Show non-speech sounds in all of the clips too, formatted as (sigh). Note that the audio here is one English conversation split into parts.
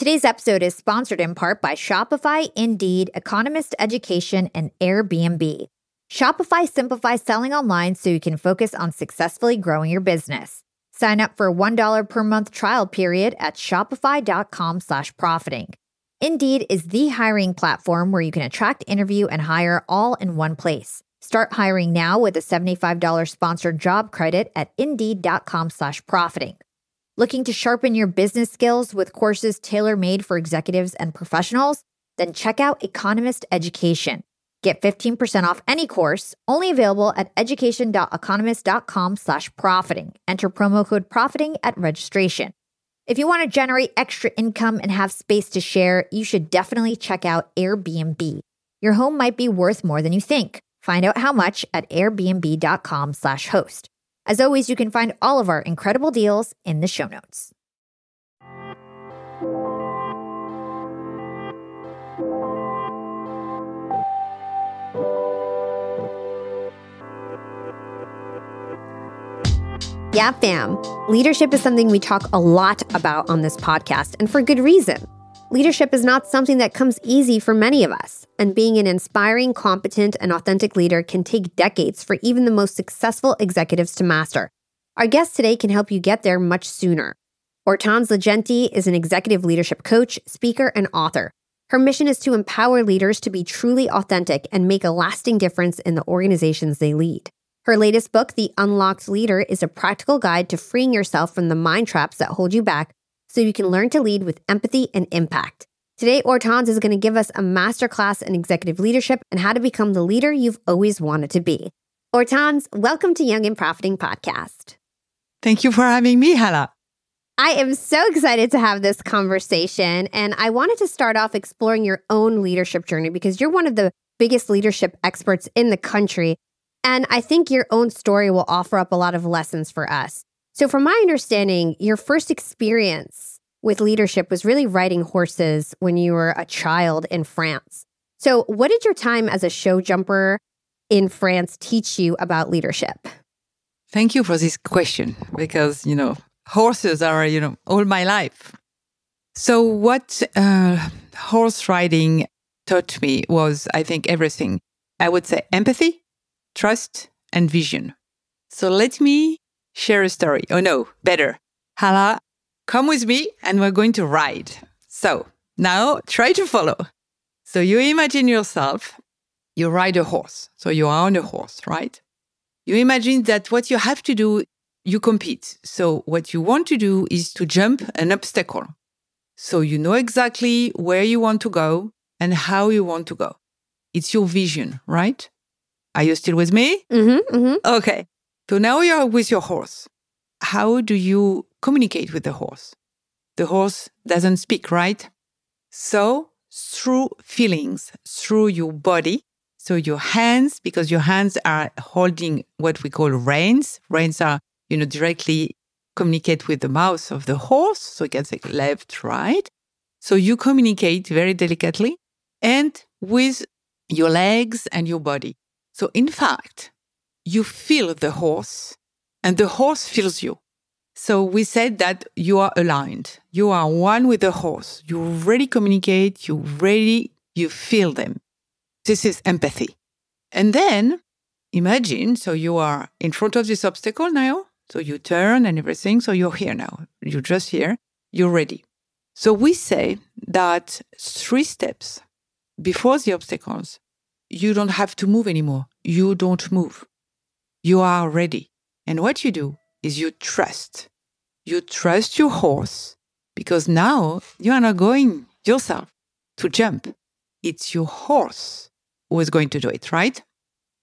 Today's episode is sponsored in part by Shopify, Indeed, Economist Education, and Airbnb. Shopify simplifies selling online so you can focus on successfully growing your business. Sign up for a $1 per month trial period at shopify.com slash profiting. Indeed is the hiring platform where you can attract, interview, and hire all in one place. Start hiring now with a $75 sponsored job credit at indeed.com slash profiting. Looking to sharpen your business skills with courses tailor made for executives and professionals? Then check out Economist Education. Get 15% off any course, only available at education.economist.com slash profiting. Enter promo code profiting at registration. If you want to generate extra income and have space to share, you should definitely check out Airbnb. Your home might be worth more than you think. Find out how much at airbnb.com slash host. As always, you can find all of our incredible deals in the show notes. Yeah, fam. Leadership is something we talk a lot about on this podcast, and for good reason. Leadership is not something that comes easy for many of us, and being an inspiring, competent, and authentic leader can take decades for even the most successful executives to master. Our guest today can help you get there much sooner. Hortense le Gentil is an executive leadership coach, speaker, and author. Her mission is to empower leaders to be truly authentic and make a lasting difference in the organizations they lead. Her latest book, The Unlocked Leader, is a practical guide to freeing yourself from the mind traps that hold you back so you can learn to lead with empathy and impact. Today, Hortense is going to give us a masterclass in executive leadership and how to become the leader you've always wanted to be. Hortense, welcome to Young and Profiting Podcast. Thank you for having me, Hala. I am so excited to have this conversation. And I wanted to start off exploring your own leadership journey because you're one of the biggest leadership experts in the country. And I think your own story will offer up a lot of lessons for us. So, from my understanding, your first experience with leadership was really riding horses when you were a child in France. So, what did your time as a show jumper in France teach you about leadership? Thank you for this question because, you know, horses are, you know, all my life. So, what uh, horse riding taught me was, I think, everything. I would say empathy, trust, and vision. So let me share a story. Oh no, better. Hala, come with me and we're going to ride. So now try to follow. So you imagine yourself, you ride a horse. So you are on a horse, right? You imagine that what you have to do, you compete. So what you want to do is to jump an obstacle. So you know exactly where you want to go and how you want to go. It's your vision, right? Are you still with me? Mm-hmm, mm-hmm. Okay. So now you're with your horse. How do you communicate with the horse? The horse doesn't speak, right? So through feelings, through your body, so your hands, because your hands are holding what we call reins. Reins are, you know, directly communicate with the mouth of the horse. So you can say left, right. So you communicate very delicately and with your legs and your body. So, in fact, you feel the horse and the horse feels you. So, we said that you are aligned. You are one with the horse. You really communicate, you really, you feel them. This is empathy. And then imagine, so you are in front of this obstacle now. So you turn and everything. So you're here now. You're just here. You're ready. So we say that three steps before the obstacles, you don't have to move anymore you don't move. You are ready. And what you do is you trust. You trust your horse because now you are not going yourself to jump. It's your horse who is going to do it, right?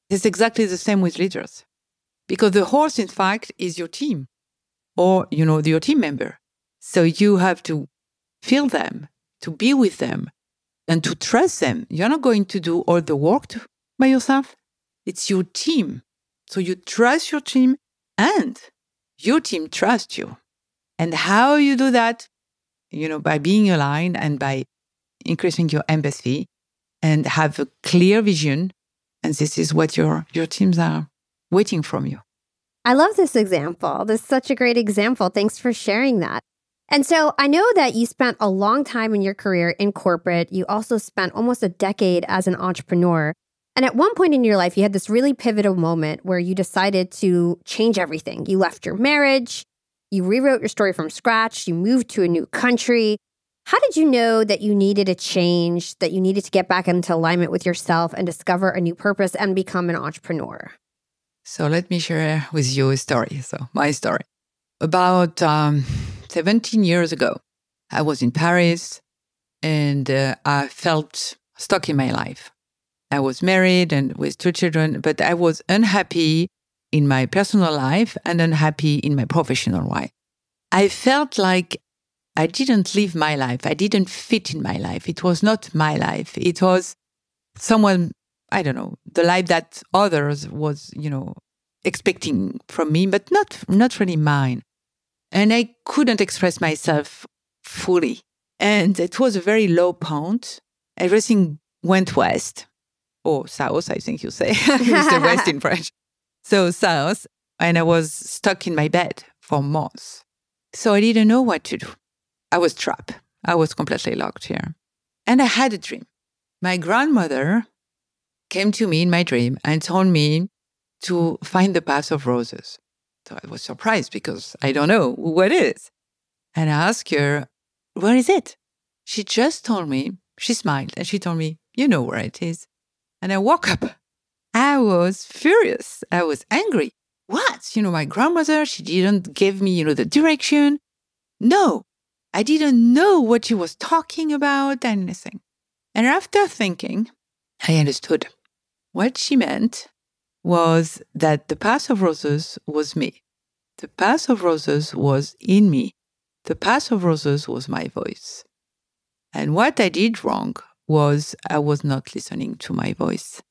It's exactly the same with leaders. Because the horse, in fact, is your team or, you know, your team member. So you have to feel them, to be with them, and to trust them. You're not going to do all the work by yourself. It's your team. So you trust your team and your team trusts you. And how you do that? You know, by being aligned and by increasing your empathy and have a clear vision. And this is what your, your teams are waiting from you. I love this example. This is such a great example. Thanks for sharing that. And so I know that you spent a long time in your career in corporate. You also spent almost a decade as an entrepreneur. And at one point in your life, you had this really pivotal moment where you decided to change everything. You left your marriage, you rewrote your story from scratch, you moved to a new country. How did you know that you needed a change, that you needed to get back into alignment with yourself and discover a new purpose and become an entrepreneur? So let me share with you a story. So, my story. About um, 17 years ago, I was in Paris and uh, I felt stuck in my life. I was married and with two children, but I was unhappy in my personal life and unhappy in my professional life. I felt like I didn't live my life. I didn't fit in my life. It was not my life. It was someone, I don't know, the life that others was, you know, expecting from me, but not, not really mine. And I couldn't express myself fully. And it was a very low point. Everything went west Oh, or south, I think you say. (laughs) it's the west in French. So south. And I was stuck in my bed for months. So I didn't know what to do. I was trapped. I was completely locked here. And I had a dream. My grandmother came to me in my dream and told me to find the path of roses. So I was surprised because I don't know what it is. And I asked her, Where is it? She just told me, she smiled and she told me, You know where it is. And I woke up. I was furious. I was angry. What? You know, my grandmother, she didn't give me, you know, the direction. No, I didn't know what she was talking about, anything. And after thinking, I understood. What she meant was that the path of roses was me. The path of roses was in me. The path of roses was my voice. And what I did wrong was I was not listening to my voice.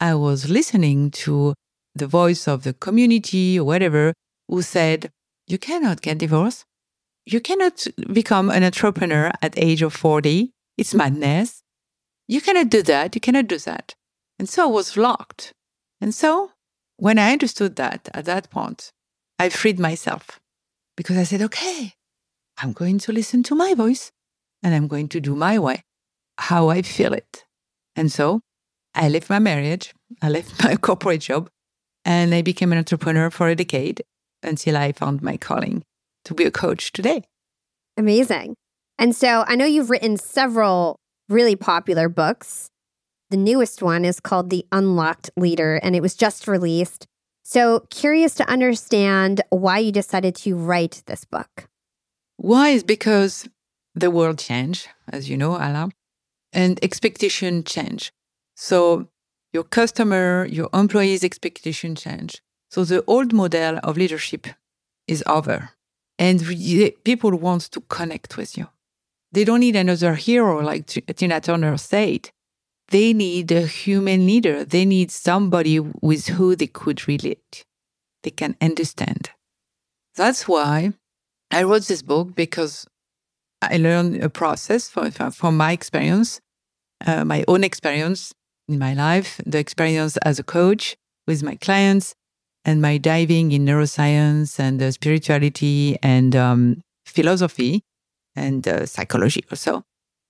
I was listening to the voice of the community or whatever who said, you cannot get divorced. You cannot become an entrepreneur at age of 40. It's madness. You cannot do that. You cannot do that. And so I was locked. And so when I understood that at that point, I freed myself because I said, okay, I'm going to listen to my voice and I'm going to do my way, how I feel it. And so I left my marriage, I left (laughs) my corporate job, and I became an entrepreneur for a decade until I found my calling to be a coach today. Amazing. And so I know you've written several really popular books. The newest one is called The Unlocked Leader, and it was just released. So, curious to understand why you decided to write this book. Why is because the world changed, as you know, Ala, and expectation change. So your customer, your employees' expectation change. So the old model of leadership is over, and people want to connect with you. They don't need another hero like Tina Turner said. They need a human leader. They need somebody with who they could relate. They can understand. That's why I wrote this book because I learned a process from, from my experience, uh, my own experience in my life, the experience as a coach with my clients, and my diving in neuroscience and uh, spirituality and um, philosophy and uh, psychology also.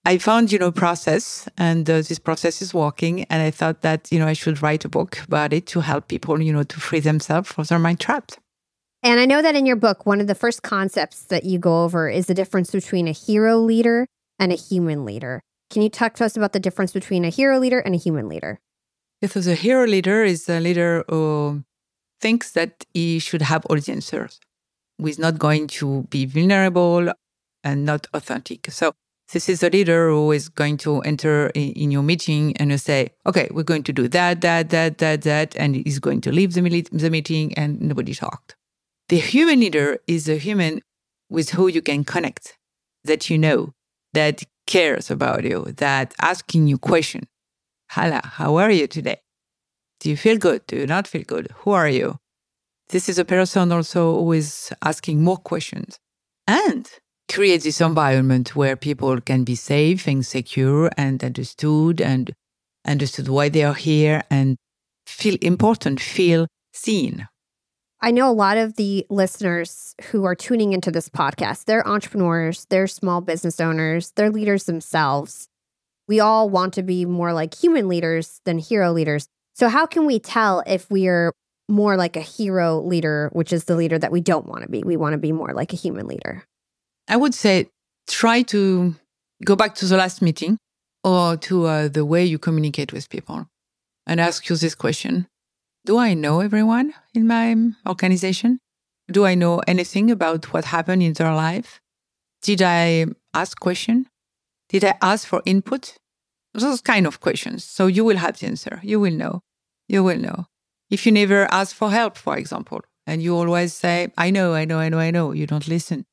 I found, you know, process and uh, this process is working. And I thought that, you know, I should write a book about it to help people, you know, to free themselves from their mind traps. And I know that in your book, one of the first concepts that you go over is the difference between a hero leader and a human leader. Can you talk to us about the difference between a hero leader and a human leader? Yes, so a hero leader is a leader who thinks that he should have all the answers, who is not going to be vulnerable and not authentic. So this is a leader who is going to enter in your meeting and you say, okay, we're going to do that, that, that, that, that, and he's going to leave the, the meeting and nobody talked. The human leader is a human with who you can connect, that you know, that cares about you, that asking you question. Hala, how are you today? Do you feel good? Do you not feel good? Who are you? This is a person also who is asking more questions. And create this environment where people can be safe and secure and understood and understood why they are here and feel important, feel seen. I know a lot of the listeners who are tuning into this podcast, they're entrepreneurs, they're small business owners, they're leaders themselves. We all want to be more like human leaders than hero leaders. So, how can we tell if we're more like a hero leader, which is the leader that we don't want to be? We want to be more like a human leader. I would say try to go back to the last meeting or to uh, the way you communicate with people and ask you this question Do I know everyone in my organization? Do I know anything about what happened in their life? Did I ask question? Did I ask for input? Those kind of questions. So you will have the answer. You will know. You will know. If you never ask for help, for example, and you always say, I know, I know, I know, I know, you don't listen.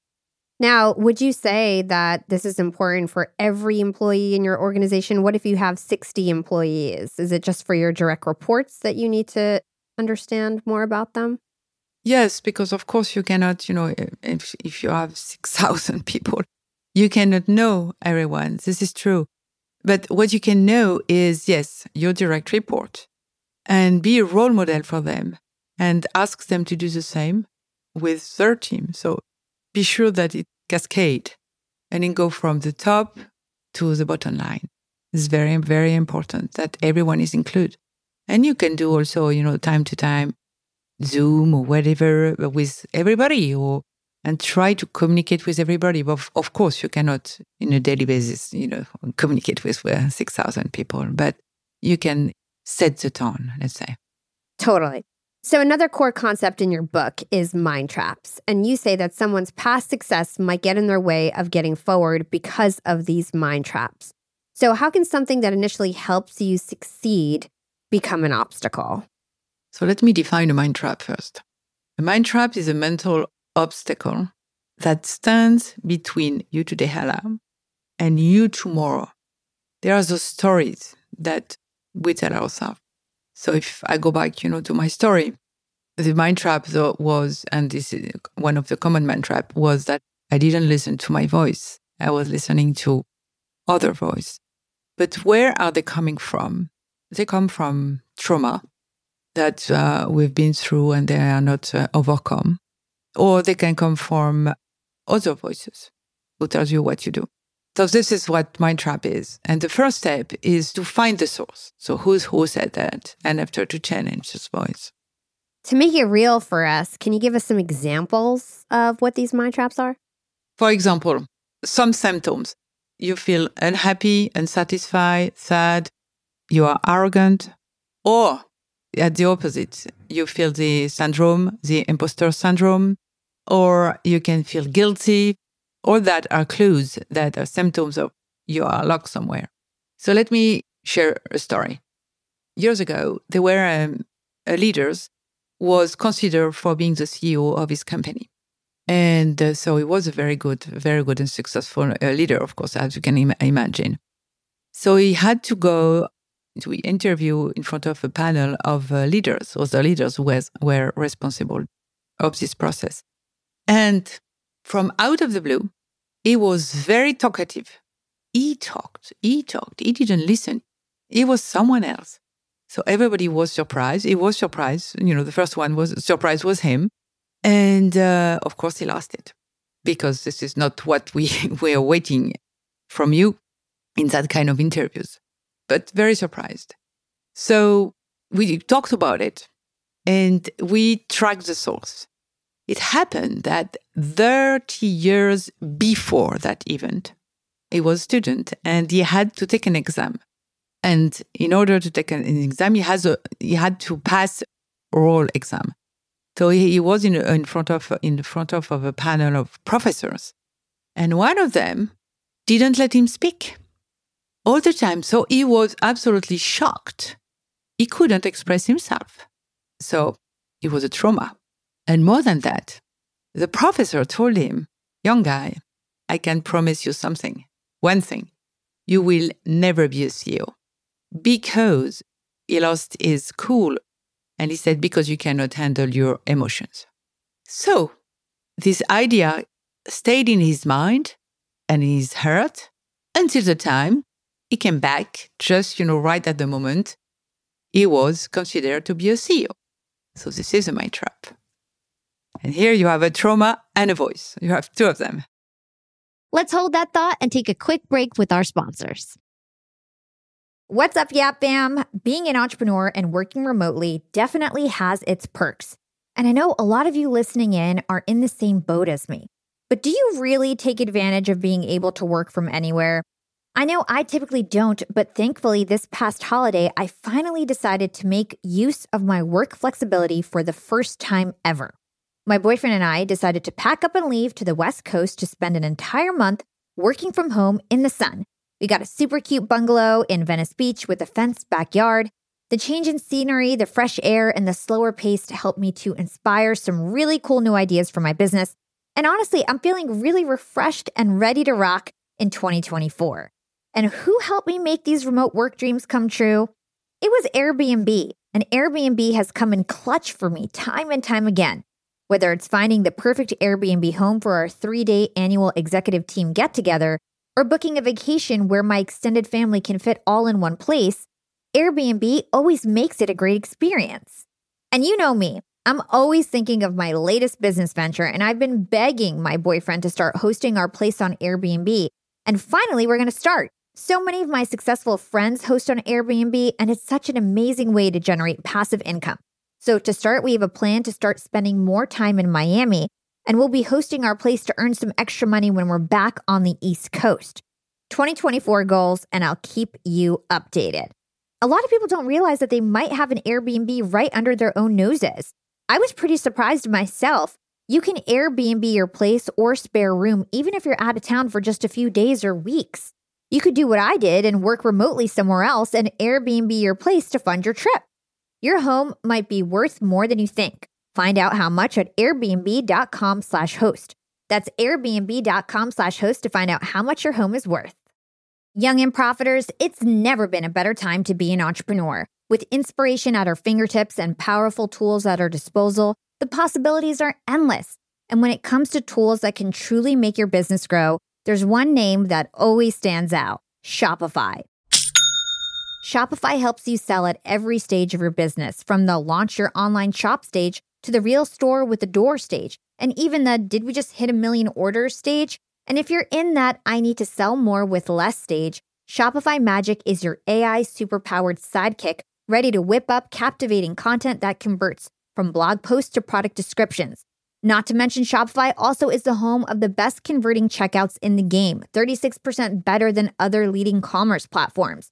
Now, would you say that this is important for every employee in your organization? What if you have 60 employees? Is it just for your direct reports that you need to understand more about them? Yes, because of course you cannot, you know, if, if you have 6,000 (laughs) people, you cannot know everyone. This is true. But what you can know is, yes, your direct report and be a role model for them and ask them to do the same with their team. So be sure that it cascade and then go from the top to the bottom line. It's very, very important that everyone is included. And you can do also, you know, time to time, Zoom or whatever with everybody or and try to communicate with everybody. But of, of course, you cannot, in a daily basis, you know, communicate with uh, 6,000 people, but you can set the tone, let's say. Totally. So, another core concept in your book is mind traps. And you say that someone's past success might get in their way of getting forward because of these mind traps. So, how can something that initially helps you succeed become an obstacle? So, let me define a mind trap first. A mind trap is a mental obstacle that stands between you today, Hala, and you tomorrow. There are those stories that we tell ourselves. So if I go back, you know, to my story, the mind trap though was, and this is one of the common mind trap, was that I didn't listen to my voice. I was listening to other voice. But where are they coming from? They come from trauma that uh, we've been through and they are not uh, overcome or they can come from other voices who tells you what you do. So this is what mind trap is. And the first step is to find the source. So who's who said that? And after to challenge this voice. To make it real for us, can you give us some examples of what these mind traps are? For example, some symptoms. You feel unhappy, unsatisfied, sad, you are arrogant, or at the opposite, you feel the syndrome, the imposter syndrome, or you can feel guilty. All that are clues that are symptoms of you are locked somewhere. So let me share a story. Years ago, there were um, a leaders was considered for being the CEO of his company. And uh, so he was a very good, very good and successful uh, leader, of course, as you can Im- imagine. So he had to go to interview in front of a panel of uh, leaders, or the leaders who was, were responsible of this process. And from out of the blue, he was very talkative. He talked, he talked, he didn't listen. He was someone else. So everybody was surprised. He was surprised. You know, the first one was surprise was him. And uh, of course, he lost it because this is not what we (laughs) were waiting from you in that kind of interviews, but very surprised. So we talked about it and we tracked the source. It happened that 30 years before that event, he was a student and he had to take an exam. And in order to take an, exam, he, has a, he had to pass oral exam. So he, he was in, in, front of, in front of, of a panel of professors. And one of them didn't let him speak all the time. So he was absolutely shocked. He couldn't express himself. So it was a trauma. And more than that, the professor told him, Young guy, I can promise you something. One thing you will never be a CEO because he lost his cool. And he said, because you cannot handle your emotions. So this idea stayed in his mind and in his heart until the time he came back, just, you know, right at the moment he was considered to be a CEO. So this is a mind trap. And here you have a trauma and a voice. You have two of them. Let's hold that thought and take a quick break with our sponsors. What's up, YAP fam? Being an entrepreneur and working remotely definitely has its perks. And I know a lot of you listening in are in the same boat as me. But do you really take advantage of being able to work from anywhere? I know I typically don't, but thankfully, this past holiday, I finally decided to make use of my work flexibility for the first time ever. My boyfriend and I decided to pack up and leave to the West Coast to spend an entire month working from home in the sun. We got a super cute bungalow in Venice Beach with a fenced backyard. The change in scenery, the fresh air, and the slower pace helped me to inspire some really cool new ideas for my business. And honestly, I'm feeling really refreshed and ready to rock in 2024. And who helped me make these remote work dreams come true? It was Airbnb. And Airbnb has come in clutch for me time and time again. Whether it's finding the perfect Airbnb home for our three day annual executive team get together, or booking a vacation where my extended family can fit all in one place, Airbnb always makes it a great experience. And you know me, I'm always thinking of my latest business venture, and I've been begging my boyfriend to start hosting our place on Airbnb. And finally, we're to start. So many of my successful friends host on Airbnb, and it's such an amazing way to generate passive income. So, to start, we have a plan to start spending more time in Miami, and we'll be hosting our place to earn some extra money when we're back on the East Coast. 2024 goals, and I'll keep you updated. A lot of people don't realize that they might have an Airbnb right under their own noses. I was pretty surprised myself. You can Airbnb your place or spare room even if you're out of town for just a few days or weeks. You could do what I did and work remotely somewhere else and Airbnb your place to fund your trip. Your home might be worth more than you think. Find out how much at airbnb.com slash host. That's airbnb.com slash host to find out how much your home is worth. Young and profiters, it's never been a better time to be an entrepreneur. With inspiration at our fingertips and powerful tools at our disposal, the possibilities are endless. And when it comes to tools that can truly make your business grow, there's one name that always stands out Shopify. Shopify helps you sell at every stage of your business, from the launch your online shop stage to the real store with the door stage, and even the did we just hit a million orders stage? And if you're in that I need to sell more with less stage, Shopify Magic is your AI superpowered sidekick ready to whip up captivating content that converts from blog posts to product descriptions. Not to mention, Shopify also is the home of the best converting checkouts in the game, 36% better than other leading commerce platforms.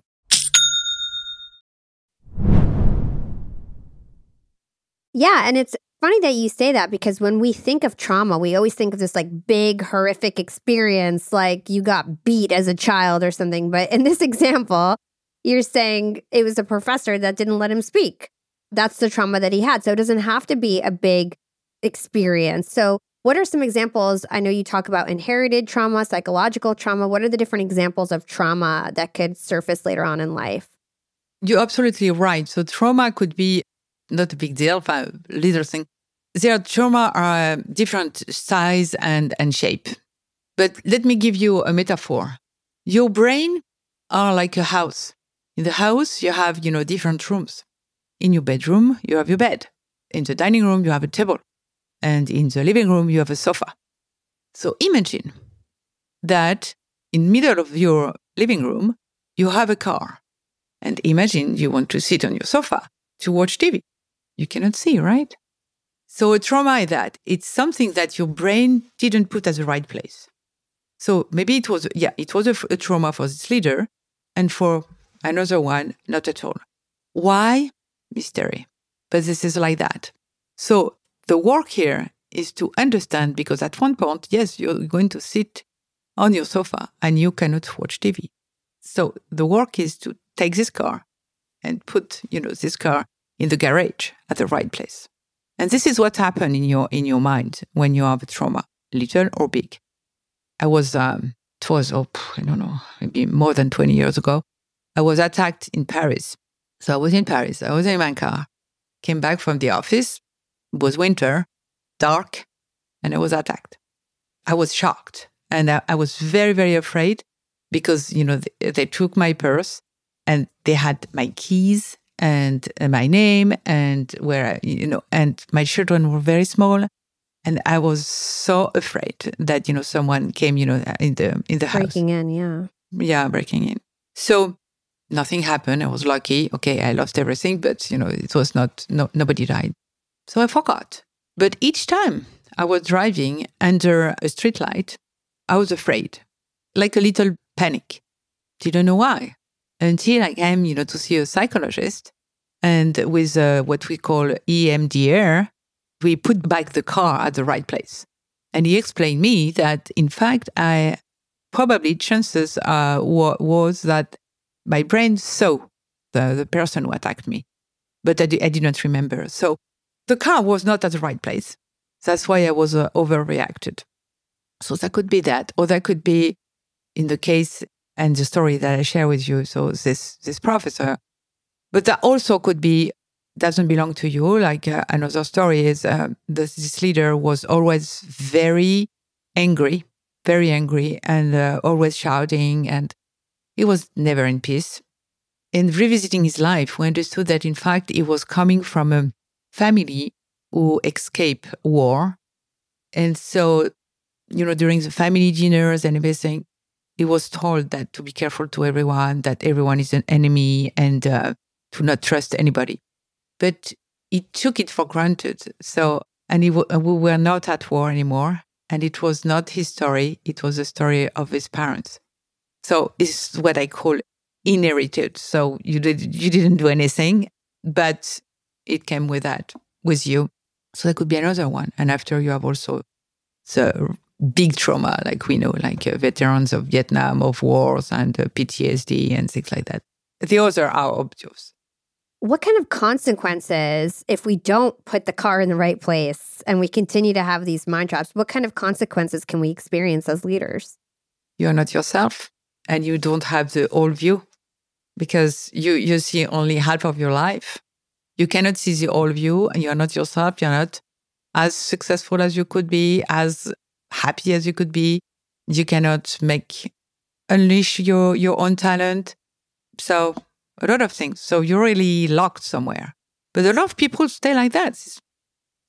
Yeah, and it's funny that you say that because when we think of trauma, we always think of this like big horrific experience like you got beat as a child or something, but in this (laughs) example, you're saying it was a professor that didn't let him speak. That's the trauma that he had. So it doesn't have to be a big experience. So what are some examples? I know you talk about inherited trauma, psychological trauma. What are the different examples of trauma that could surface later on in life? You're absolutely right. So trauma could be not a big deal, little thing. Their trauma are different size and, and shape. But let me give you a metaphor. Your brain are like a house. In the house, you have, you know, different rooms. In your bedroom, you have your bed. In the dining room, you have a table. And in the living room, you have a sofa. So imagine that in middle of your living room, you have a car. And imagine you want to sit on your sofa to watch TV you cannot see, right? So a trauma is that it's something that your brain didn't put at the right place. So maybe it was, yeah, it was a, a trauma for this leader, and for another one, not at all. Why? Mystery. But this is like that. So the work here is to understand because at one point, yes, you're going to sit on your sofa and you cannot watch TV. So the work is to take this car and put, you know, this car in the garage at the right place. And this is what happened in your in your mind when you have a trauma, little or big. I was um it was oh I don't know, maybe more than 20 years ago. I was attacked in Paris. So I was in Paris. I was in my car, came back from the office. It was winter, dark, and I was attacked. I was shocked and I, I was very, very afraid because, you know, they, they, took my purse and they had my keys and uh, my name and where, you know, and my children were very small. And I was so afraid that, you know, someone came, you know, in the, in the house. Breaking in, yeah. Yeah, breaking in. So nothing happened. I was lucky. Okay, I lost everything, but, you know, it was not, no, nobody died. So I forgot. But each time I was driving under a streetlight, I was afraid, like a little panic. Didn't know why. Until I came, you know, to see a psychologist. And with uh, what we call EMDR, we put back the car at the right place. And he explained me that, in fact, I probably chances uh, was that my brain saw the, the person who attacked me, but I, I did not remember. So the car was not at the right place. That's why I was uh, overreacted. So that could be that, or that could be in the case and the story that I share with you. So this this professor, but that also could be doesn't belong to you. Like uh, another story is uh, this, this leader was always very angry, very angry, and uh, always shouting, and he was never in peace. In revisiting his life, we understood that in fact he was coming from a family who escaped war, and so you know, during the family dinners and everything, he was told that to be careful to everyone, that everyone is an enemy, and uh, to not trust anybody. But he took it for granted. So, and w- uh, we were not at war anymore. And it was not his story, it was the story of his parents. So, it's what I call inherited. So, you, did, you didn't do anything, but it came with that, with you. So, that could be another one. And after you have also the big trauma, like we know, like uh, veterans of Vietnam, of wars, and uh, PTSD and things like that. The other are obvious. What kind of consequences, if we don't put the car in the right place and we continue to have these mind traps, what kind of consequences can we experience as leaders? You're not yourself and you don't have the whole view because you, you see only half of your life. You cannot see the whole view and you're not yourself. You're not as successful as you could be, as happy as you could be. You cannot make unleash your your own talent. So a lot of things. So you're really locked somewhere. But a lot of people stay like that. It's,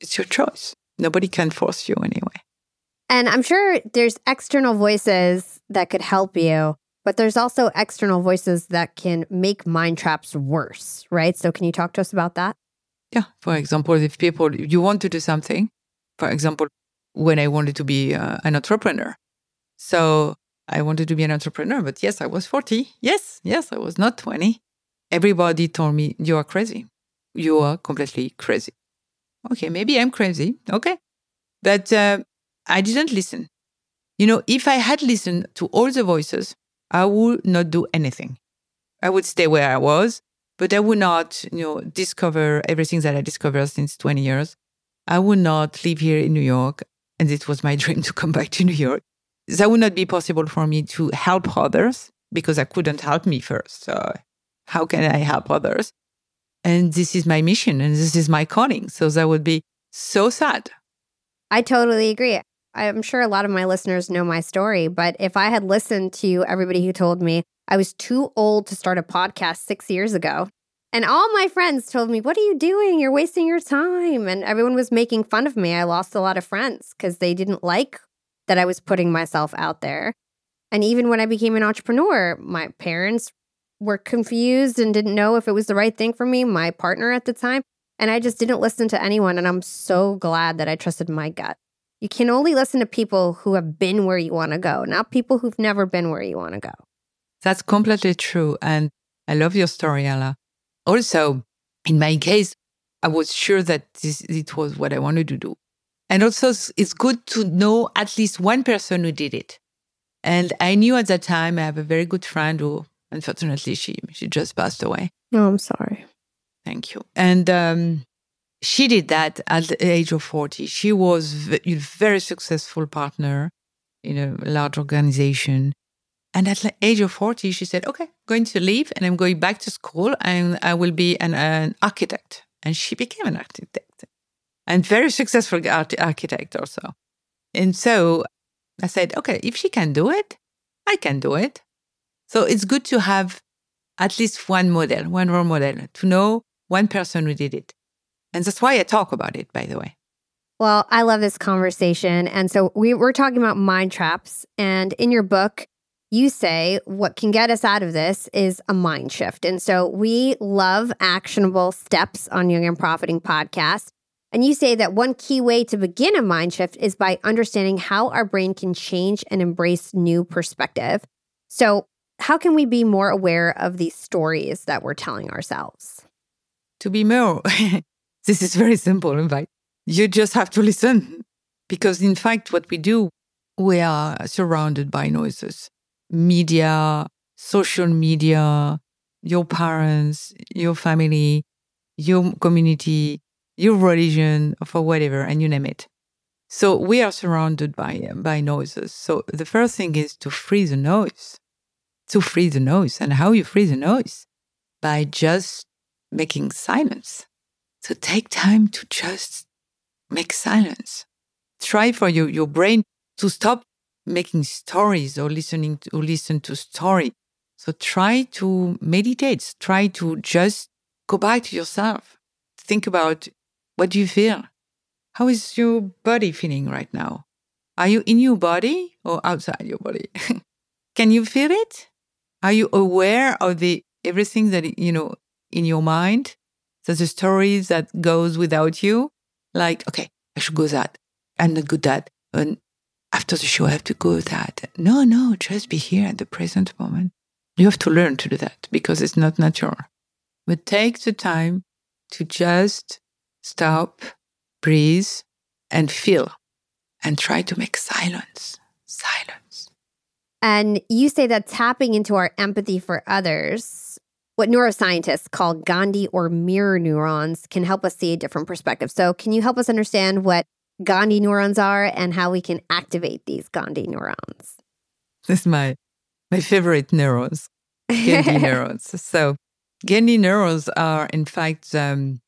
it's your choice. Nobody can force you anyway. And I'm sure there's external voices that could help you, but there's also external voices that can make mind traps worse, right? So can you talk to us about that? Yeah. For example, if people, you want to do something, for example, when I wanted to be uh, an entrepreneur. So I wanted to be an entrepreneur, but yes, I was 40. Yes, yes, I was not 20. Everybody told me, You are crazy. You are completely crazy. Okay, maybe I'm crazy. Okay. But uh, I didn't listen. You know, if I had listened to all the voices, I would not do anything. I would stay where I was, but I would not, you know, discover everything that I discovered since 20 years. I would not live here in New York and it was my (laughs) dream to come back to New York. That would not be possible for me to help others because I couldn't help me first. So how can I help others? And this is my mission and this is my calling. So that would be so sad. I totally agree. I'm sure a lot of my listeners know my story, but if I had listened to everybody who told me I was too old to start a podcast six years ago, and all my friends told me, What are you doing? You're wasting your time. And everyone was making fun of me. I lost a lot of friends because they didn't like that I was putting myself out there. And even when I became an entrepreneur, my parents were confused and didn't know if it was the right thing for me, my partner at the time. And I just didn't listen to anyone. And I'm so glad that I trusted my gut. You can only listen to people who have been where you want to go, not people who've never been where you want to go. That's completely true. And I love your story, Ella. Also, in my case, I was sure that this, it was what I wanted to do. And also, it's good to know at least one person who did it. And I knew at that time I have a very good friend who, unfortunately, she she just passed away. Oh, I'm sorry. Thank you. And um, she did that at the age of 40. She was a very successful partner in a large organization. And at the age of 40, she said, okay, I'm going to leave and I'm going back to school and I will be an, an architect. And she became an architect and very successful architect also. And so I said, okay, if she can do it, I can do it. So it's good to have at least one model, one role model, to know one person who did it. And that's why I talk about it, by the way. Well, I love this conversation. And so we, we're talking about mind traps. And in your book, you say what can get us out of this is a mind shift. And so we love actionable steps on Young and Profiting podcast. And you say that one key way to begin a mind shift is by understanding how our brain can change and embrace new perspective. So, how can we be more aware of these stories that we're telling ourselves? To be more, (laughs) this is very simple. In fact, you just have to listen because, in fact, what we do, we are surrounded by noises media, social media, your parents, your family, your community, your religion, for whatever, and you name it. So we are surrounded by by noises. So the first thing is to free the noise. To free the noise. And how you free the noise? By just making silence. So take time to just make silence. Try for your, your brain to stop making stories or listening to or listen to story. So try to meditate. Try to just go back to yourself. Think about what do you feel? How is your body feeling right now? Are you in your body or outside your body? (laughs) Can you feel it? Are you aware of the everything that you know in your mind? There's a story that goes without you. Like, okay, I should go that. I'm not good at. And after the show, I have to go that. No, no, just be here at the present moment. You have to learn to do that because it's not natural. But take the time to just stop, breathe, and feel, and try to make silence. Silence. And you say that tapping into our empathy for others, what neuroscientists call Gandhi or mirror neurons, can help us see a different perspective. So, can you help us understand what Gandhi neurons are and how we can activate these Gandhi neurons? This is my my favorite neurons, Gandhi (laughs) neurons. So, Gandhi neurons are, in fact, um,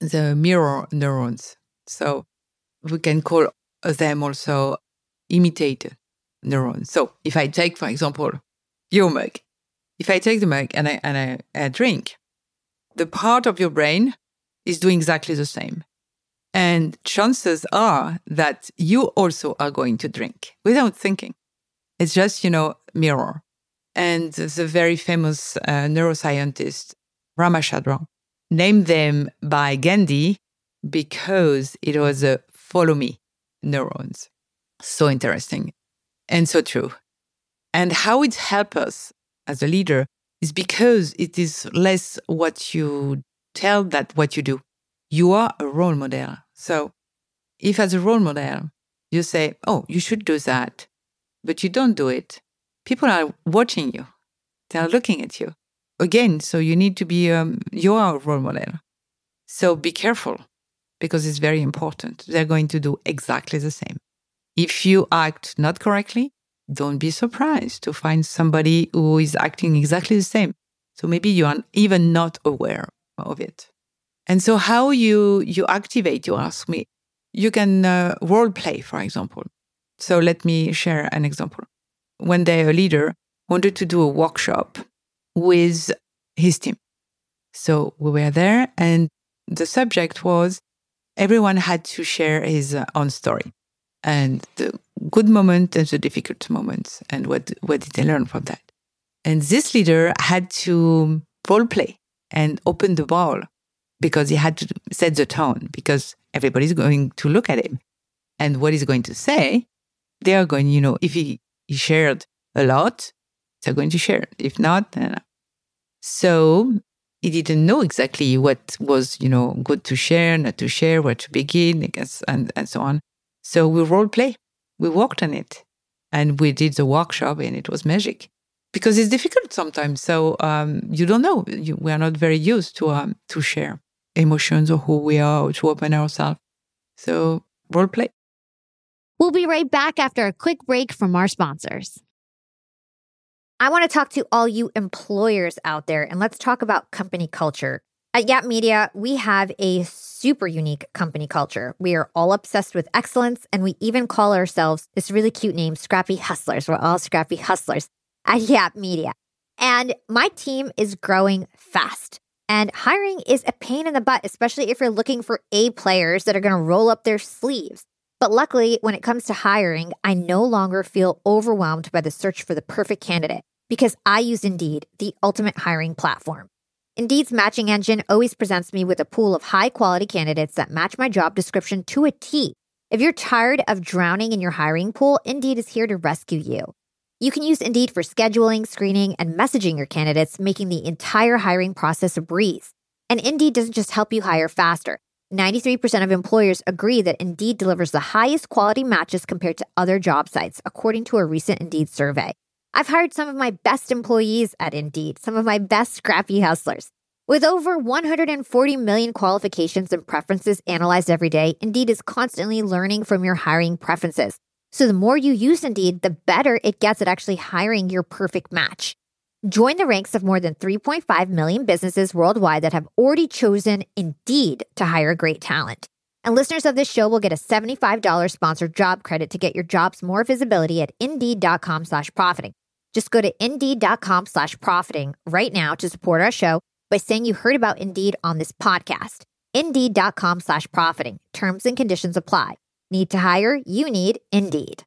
the mirror neurons. So we can call them also imitate neurons. So if I take, for example, your mug, if I take the mug and I, and I, I drink, the part of your brain is doing exactly the same. And chances are that you also are going to drink without thinking. It's just, you know, mirror. And the very famous uh, neuroscientist, Ramachandran, named them by Gandhi because it was a follow me neurons. So interesting and so true. And how it helps us as a leader is because it is less what you tell that what you do. You are a role model. So if as a role model, you say, oh, you should do that, but you don't do it, people are watching you. They are looking at you again, so you need to be um, your role model. So be careful because it's very important. They're going to do exactly the same. If you act not correctly, don't be surprised to find somebody who is acting exactly the same. So maybe you are even not aware of it. And so how you you activate, you ask me, you can uh, role play, for example. So let me share an example. One day, a leader wanted to do a workshop with his team. So we were there, and the subject was everyone had to share his uh, own story and the good moment and the difficult moments, and what, what did they learn from that. And this leader had to role play and open the ball because he had to set the tone because everybody's going to look at him. And what he's going to say, they are going, you know, if he, he shared a lot, they're going to share. If not, then. So he didn't know exactly what was, you know, good to share, not to share, where to begin, I guess, and, and so on. So we role play. We worked on it and we did the workshop and it was magic because it's difficult sometimes. So um, you don't know. You, we are not very used to um, to share emotions or who we are or to open ourselves. So role play. We'll be right back after a quick break from our sponsors. I want to talk to all you employers out there and let's talk about company culture. At Yap Media, we have a super unique company culture. We are all obsessed with excellence, and we even call ourselves this really cute name, Scrappy Hustlers. We're all Scrappy Hustlers at Yap Media. And my team is growing fast. And hiring is a pain in the butt, especially if you're looking for A players that are going to roll up their sleeves. But luckily, when it comes to hiring, I no longer feel overwhelmed by the search for the perfect candidate because I use Indeed, the ultimate hiring platform. Indeed's matching engine always presents me with a pool of high quality candidates that match my job description to a T. If you're tired of drowning in your hiring pool, Indeed is here to rescue you. You can use Indeed for scheduling, screening, and messaging your candidates, making the entire hiring process a breeze. And Indeed doesn't just help you hire faster. 93% of employers agree that Indeed delivers the highest quality matches compared to other job sites, according to a recent Indeed survey. I've hired some of my best employees at Indeed, some of my best scrappy hustlers. With over 140 million qualifications and preferences analyzed every day, Indeed is constantly learning from your hiring preferences. So the more you use Indeed, the better it gets at actually hiring your perfect match. Join the ranks of more than 3.5 million businesses worldwide that have already chosen Indeed to hire great talent. And listeners of this show will get a $75 sponsored job credit to get your jobs more visibility at indeed.com slash profiting. Just go to indeed.com slash profiting right now to support our show by saying you heard about Indeed on this podcast. Indeed.com slash profiting. Terms and conditions apply. Need to hire? You need Indeed.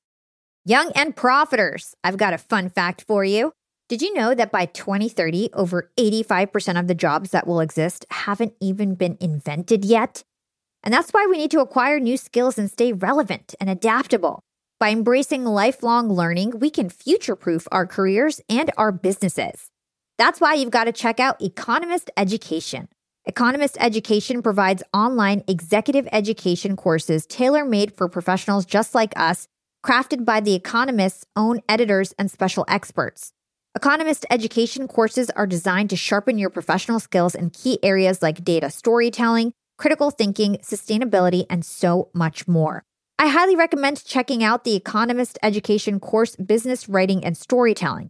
Young and profiters, I've got a fun fact for you. Did you know that by 2030, over 85% of the jobs that will exist haven't even been invented yet? And that's why we need to acquire new skills and stay relevant and adaptable. By embracing lifelong learning, we can future proof our careers and our businesses. That's why you've got to check out Economist Education. Economist Education provides online executive education courses tailor made for professionals just like us, crafted by The Economist's own editors and special experts. Economist education courses are designed to sharpen your professional skills in key areas like data storytelling, critical thinking, sustainability, and so much more. I highly recommend checking out the Economist Education course, Business Writing and Storytelling.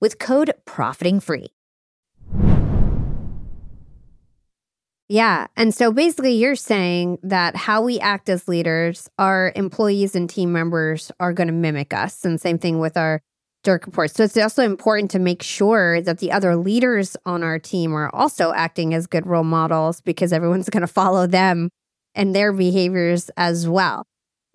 with code profiting free. Yeah. And so basically, you're saying that how we act as leaders, our employees and team members are going to mimic us. And same thing with our direct reports. So it's also important to make sure that the other leaders on our team are also acting as good role models because everyone's going to follow them and their behaviors as well.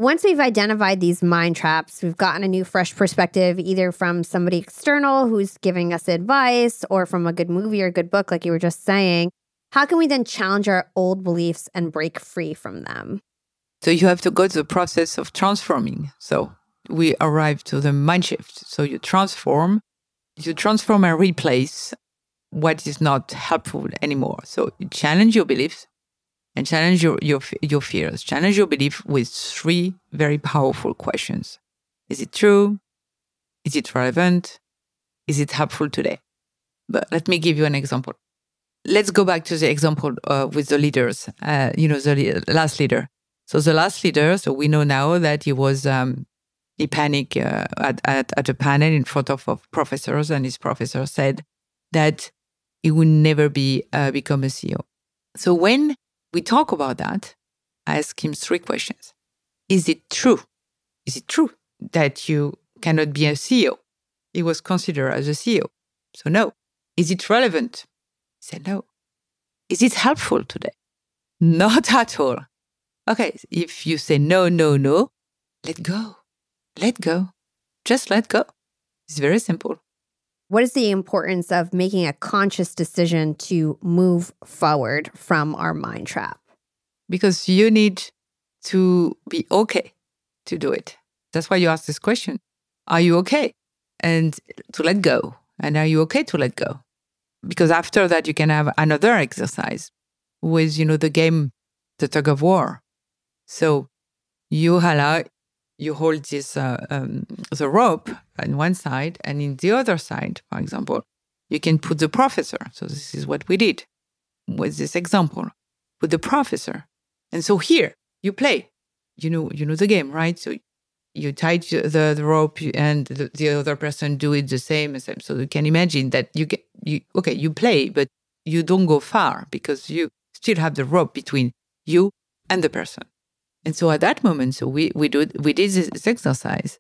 Once we've identified these mind traps, we've gotten a new, fresh perspective, either from somebody external who's giving us advice or from a good movie or a good book, like you were just saying. How can we then challenge our old beliefs and break free from them? So you have to go to the process of transforming. So we arrive to the mind shift. So you transform, you transform and replace what is not helpful anymore. So you challenge your beliefs and challenge your, your, your fears. Challenge your belief with three very powerful questions. Is it true? Is it relevant? Is it helpful today? But let me give you an example let's go back to the example uh, with the leaders. Uh, you know, the last leader. So the last leader. So we know now that he was um, he panicked uh, at, at at a panel in front of, of professors, and his professor said that he would never be uh, become a CEO. So when we talk about that, I ask him three questions: Is it true? Is it true that you cannot be a CEO? He was considered as a CEO. So no. Is it relevant? He said, No. Is it helpful today? Not (laughs) at all. Okay, if you say no, no, no, let go. Let go. Just let go. It's very simple. What is the importance of making a conscious decision to move forward from our mind trap? Because you need to be okay to do it. That's why you ask this question Are you okay? And to let go. And are you okay to let go? because after that you can have another exercise with you know the game the tug of war so you allow you hold this uh, um, the rope on one side and in the other side for example you can put the professor. So this is what we did with this example. Put the professor. And so here you play. You know you know the game right? So you tie the, the rope and the, the, other person do it the same same. So you can imagine that you get you okay you play but you don't go far because you still have the rope between you and the person and so at that moment so we we do we did this exercise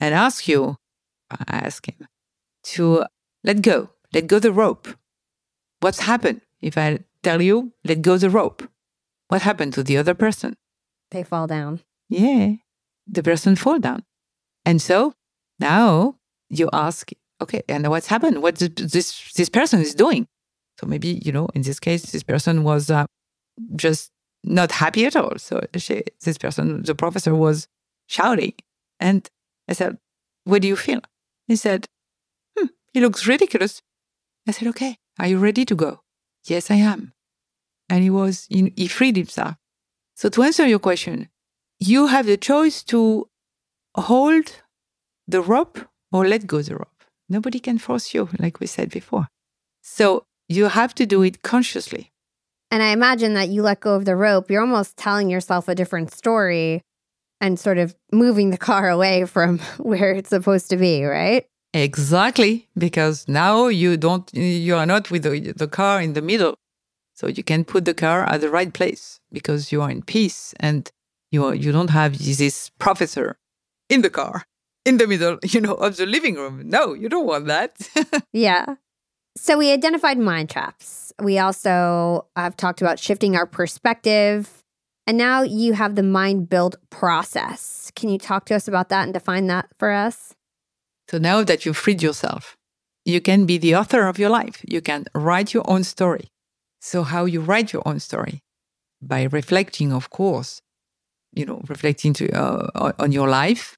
and ask you i ask him to let go let go the rope what's happened if i tell you let go the rope what happened to the other person they fall down yeah the person fall down. And so now you ask, okay, and what's happened? What this this person is doing? So maybe you know, in this case, this person was uh, just not happy at all. So she, this person, the professor, was shouting, and I said, "What do you feel?" He said, hmm, "He looks ridiculous." I said, "Okay, are you ready to go?" Yes, I am. And he was, he freed himself. So to answer your question, you have the choice to hold the rope or let go the rope. Nobody can force you, like we said before. So you have to do it consciously. And I imagine that you let go of the rope, you're almost telling yourself a different story and sort of moving the car away from (laughs) where it's supposed to be, right? Exactly, because now you don't you are not with the, the car in the middle. So you can put the car at the right place because you are in peace and you are, you don't have this professor in the car in the middle, (laughs) you know, of the living room. No, you don't want that. (laughs) yeah. So we identified mind traps. We also have talked about shifting our perspective. And now you have the mind build process. Can you talk to us about that and define that for us? So now that you've freed yourself, you can be the author of your life. You can write your own story. So, how you write your own story? By reflecting, of course, you know, reflecting to, uh, on your life.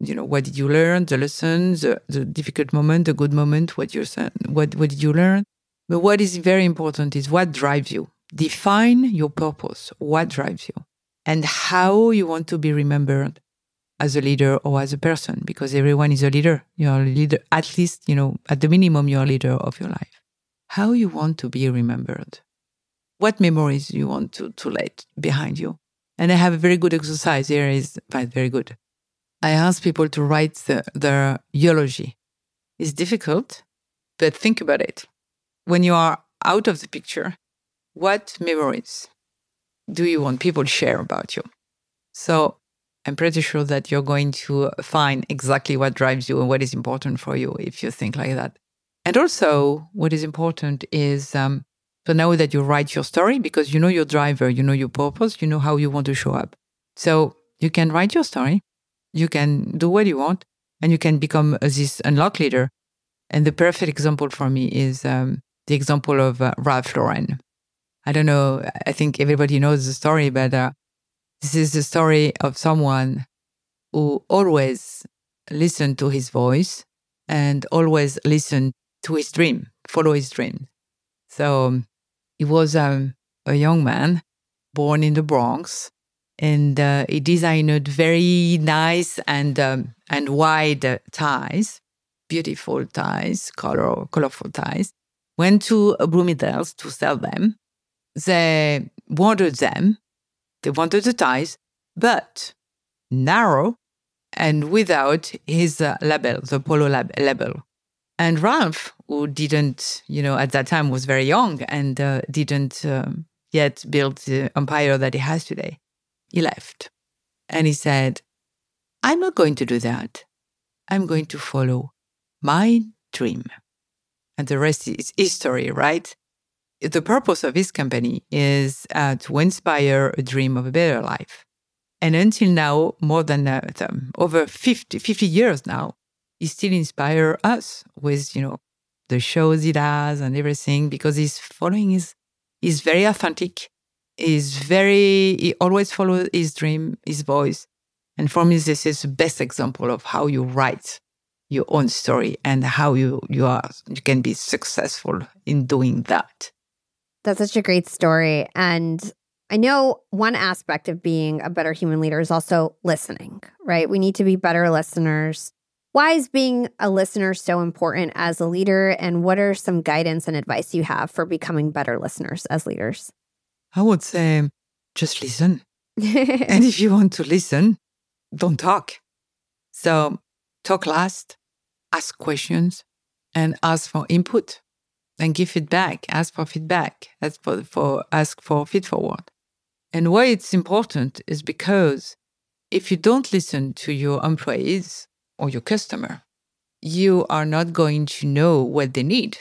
You know, what did you learn? The lessons, the, the difficult moment, the good moment. What you what what did you learn? But what is very important is what drives you. Define your purpose. What drives you, and how you want to be remembered as a leader or as a person because everyone is a leader. You're a leader, at least, you know, at the minimum, you're a leader of your life. How you want to be remembered. What memories you want to, to let behind you. And I have a very good exercise here is very good. I ask people to write the, their eulogy. It's difficult, but think about it. When you are out of the picture, what memories do you want people to share about you? So I'm pretty sure that you're going to find exactly what drives you and what is important for you if you think like that. And also, what is important is um, to know that you write your story because you know your driver, you know your purpose, you know how you want to show up. So you can write your story, you can do what you want, and you can become this unlock leader. And the perfect example for me is um, the example of uh, Ralph Lauren. I don't know, I think everybody knows the story, but uh, this is the story of someone who always listened to his voice and always listened to his dream, follow his dream. So um, he was um, a young man born in the Bronx, and uh, he designed very nice and um, and wide ties, beautiful ties, color, colorful ties. Went to Bloomingdale's to sell them. They ordered them they wanted the ties, but narrow and without his uh, label, the Polo lab- label. And Ralph, who didn't, you know, at that time was very young and uh, didn't um, yet build the empire that he has today, he left. And he said, I'm not going to do that. I'm going to follow my dream. And the rest is history, right? the purpose of his company is uh, to inspire a dream of a better life. And until now, more than uh, over 50, 50 years now, he still inspires us with, you know, the shows he does and everything because he's following his, he's very authentic. He's very, he always follows his dream, his voice. And for me, this is the best example of how you write your own story and how you, you are, you can be successful in doing that. That's such a great story. And I know one aspect of being a better human leader is also listening, right? We need to be better listeners. Why is being a listener so important as a leader? And what are some guidance and advice you have for becoming better listeners as leaders? I would say just listen. (laughs) and if you want to listen, don't talk. So talk last, ask questions, and ask for input and give feedback, ask for feedback, ask for, for ask for feed forward. And why it's important is because if you don't listen to your employees or your customer, you are not going to know what they need.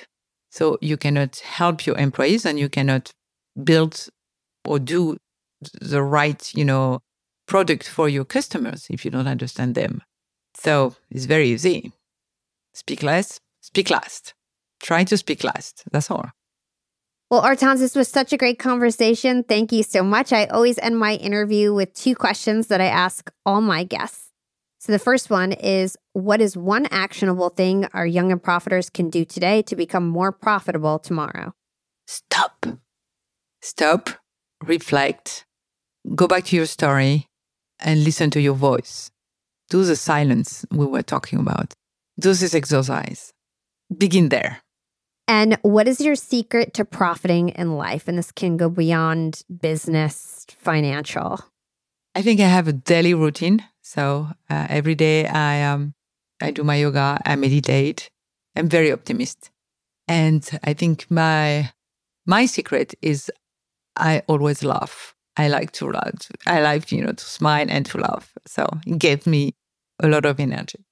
So you cannot help your employees and you cannot build or do the right, you know, product for your customers if you don't understand them. So it's very easy. Speak less, speak last try to speak last. That's all. Well, Hortense, this was such a great conversation. Thank you so much. I always end my interview with two questions that I ask all my guests. So the first one is What is one actionable thing our young and profiters can do today to become more profitable tomorrow? Stop. Stop, reflect, go back to your story, and listen to your voice. Do the silence we were talking about. Do this exercise. Begin there. And what is your secret to profiting in life? And this can go beyond business, financial. I think I have a daily routine. So uh, every day I um I do my yoga, I meditate. I'm very optimist, and I think my my secret is I always laugh. I like to laugh. I like you know to smile and to laugh. So it gives me a lot of energy.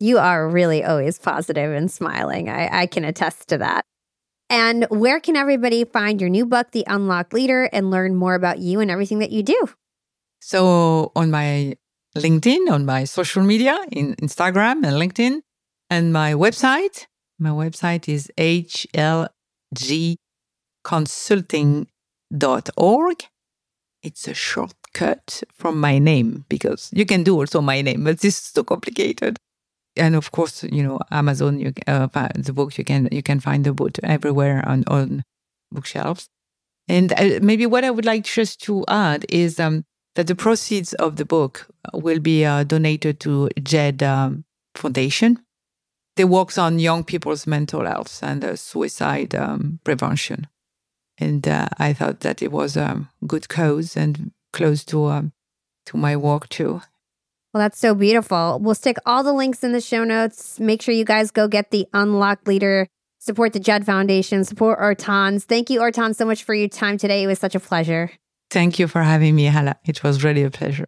You are really always positive and smiling. I, I can attest to that. And where can everybody find your new book, The Unlocked Leader, and learn more about you and everything that you do? So, on my LinkedIn, on my social media, in Instagram and LinkedIn, and my website, My website is hlgconsulting.org. It's a shortcut from my name because you can do also my name, but this is so complicated. And of course, you know, Amazon, you, uh, the book, you can, you can find the book everywhere on, on bookshelves. And uh, maybe what I would like just to add is um, that the proceeds of the book will be uh, donated to JED um, Foundation. They works on young people's mental health and uh, suicide um, prevention. And uh, I thought that it was a good cause and close to um, to my work too. Well, that's so beautiful. We'll stick all the links in the show notes. Make sure you guys go get the Unlocked Leader support the Judd Foundation, support Hortense. Thank you, Hortense, so much for your time today. It was such a pleasure. Thank you for having me, Hala. It was really a pleasure.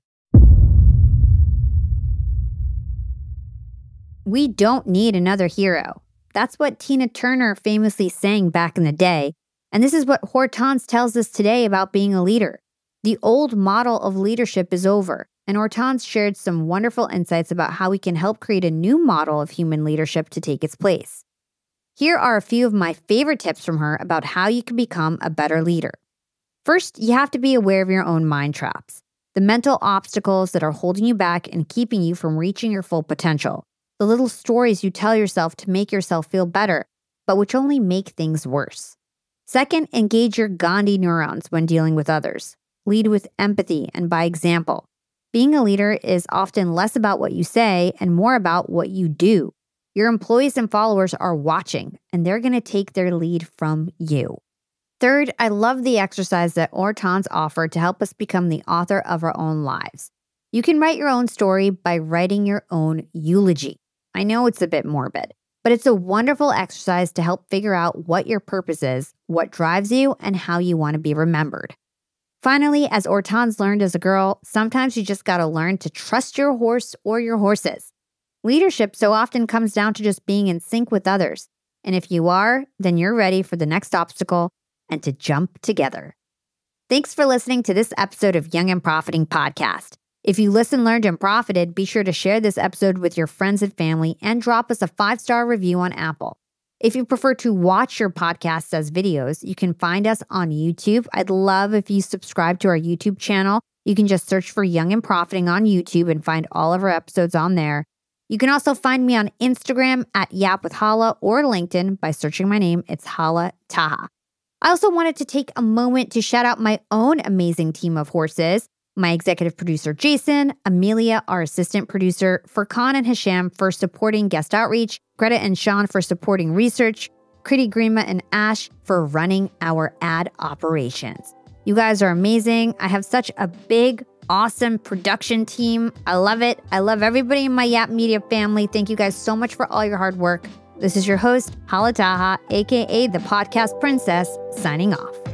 We don't need another hero. That's what Tina Turner famously sang back in the day. And this is what Hortense tells us today about being a leader. The old model of leadership is over, and Hortense shared some wonderful insights about how we can help create a new model of human leadership to take its place. Here are a few of my favorite tips from her about how you can become a better leader. First, you have to be aware of your own mind traps, the mental obstacles that are holding you back and keeping you from reaching your full potential, the little stories you tell yourself to make yourself feel better, but which only make things worse. Second, engage your Gandhi neurons when dealing with others. Lead with empathy and by example. Being a leader is often less about what you say and more about what you do. Your employees and followers are watching, and they're going to take their lead from you. Third, I love the exercise that Hortense offered to help us become the author of our own lives. You can write your own story by writing your own eulogy. I know it's a bit morbid, but it's a wonderful exercise to help figure out what your purpose is, what drives you, and how you want to be remembered. Finally, as Hortense learned as a girl, sometimes you just got to learn to trust your horse or your horses. Leadership so often comes down to just being in sync with others. And if you are, then you're ready for the next obstacle and to jump together. Thanks for listening to this episode of Young and Profiting Podcast. If you listened, learned, and profited, be sure to share this episode with your friends and family and drop us a five star review on Apple. If you prefer to watch your podcasts as videos, you can find us on YouTube. I'd love if you subscribe to our YouTube channel. You can just search for Young and Profiting on YouTube and find all of our episodes on there. You can also find me on Instagram at Yap with Hala or LinkedIn by searching my name. It's Hala Taha. I also wanted to take a moment to shout out my own amazing team of horses my executive producer Jason, Amelia, our assistant producer, Furkan and Hisham for supporting guest outreach, Greta and Sean for supporting research, Kriti Grima and Ash for running our ad operations. You guys are amazing. I have such a big, awesome production team. I love it. I love everybody in my Yap Media family. Thank you guys so much for all your hard work. This is your host, Hala Taha, aka the Podcast Princess, signing off.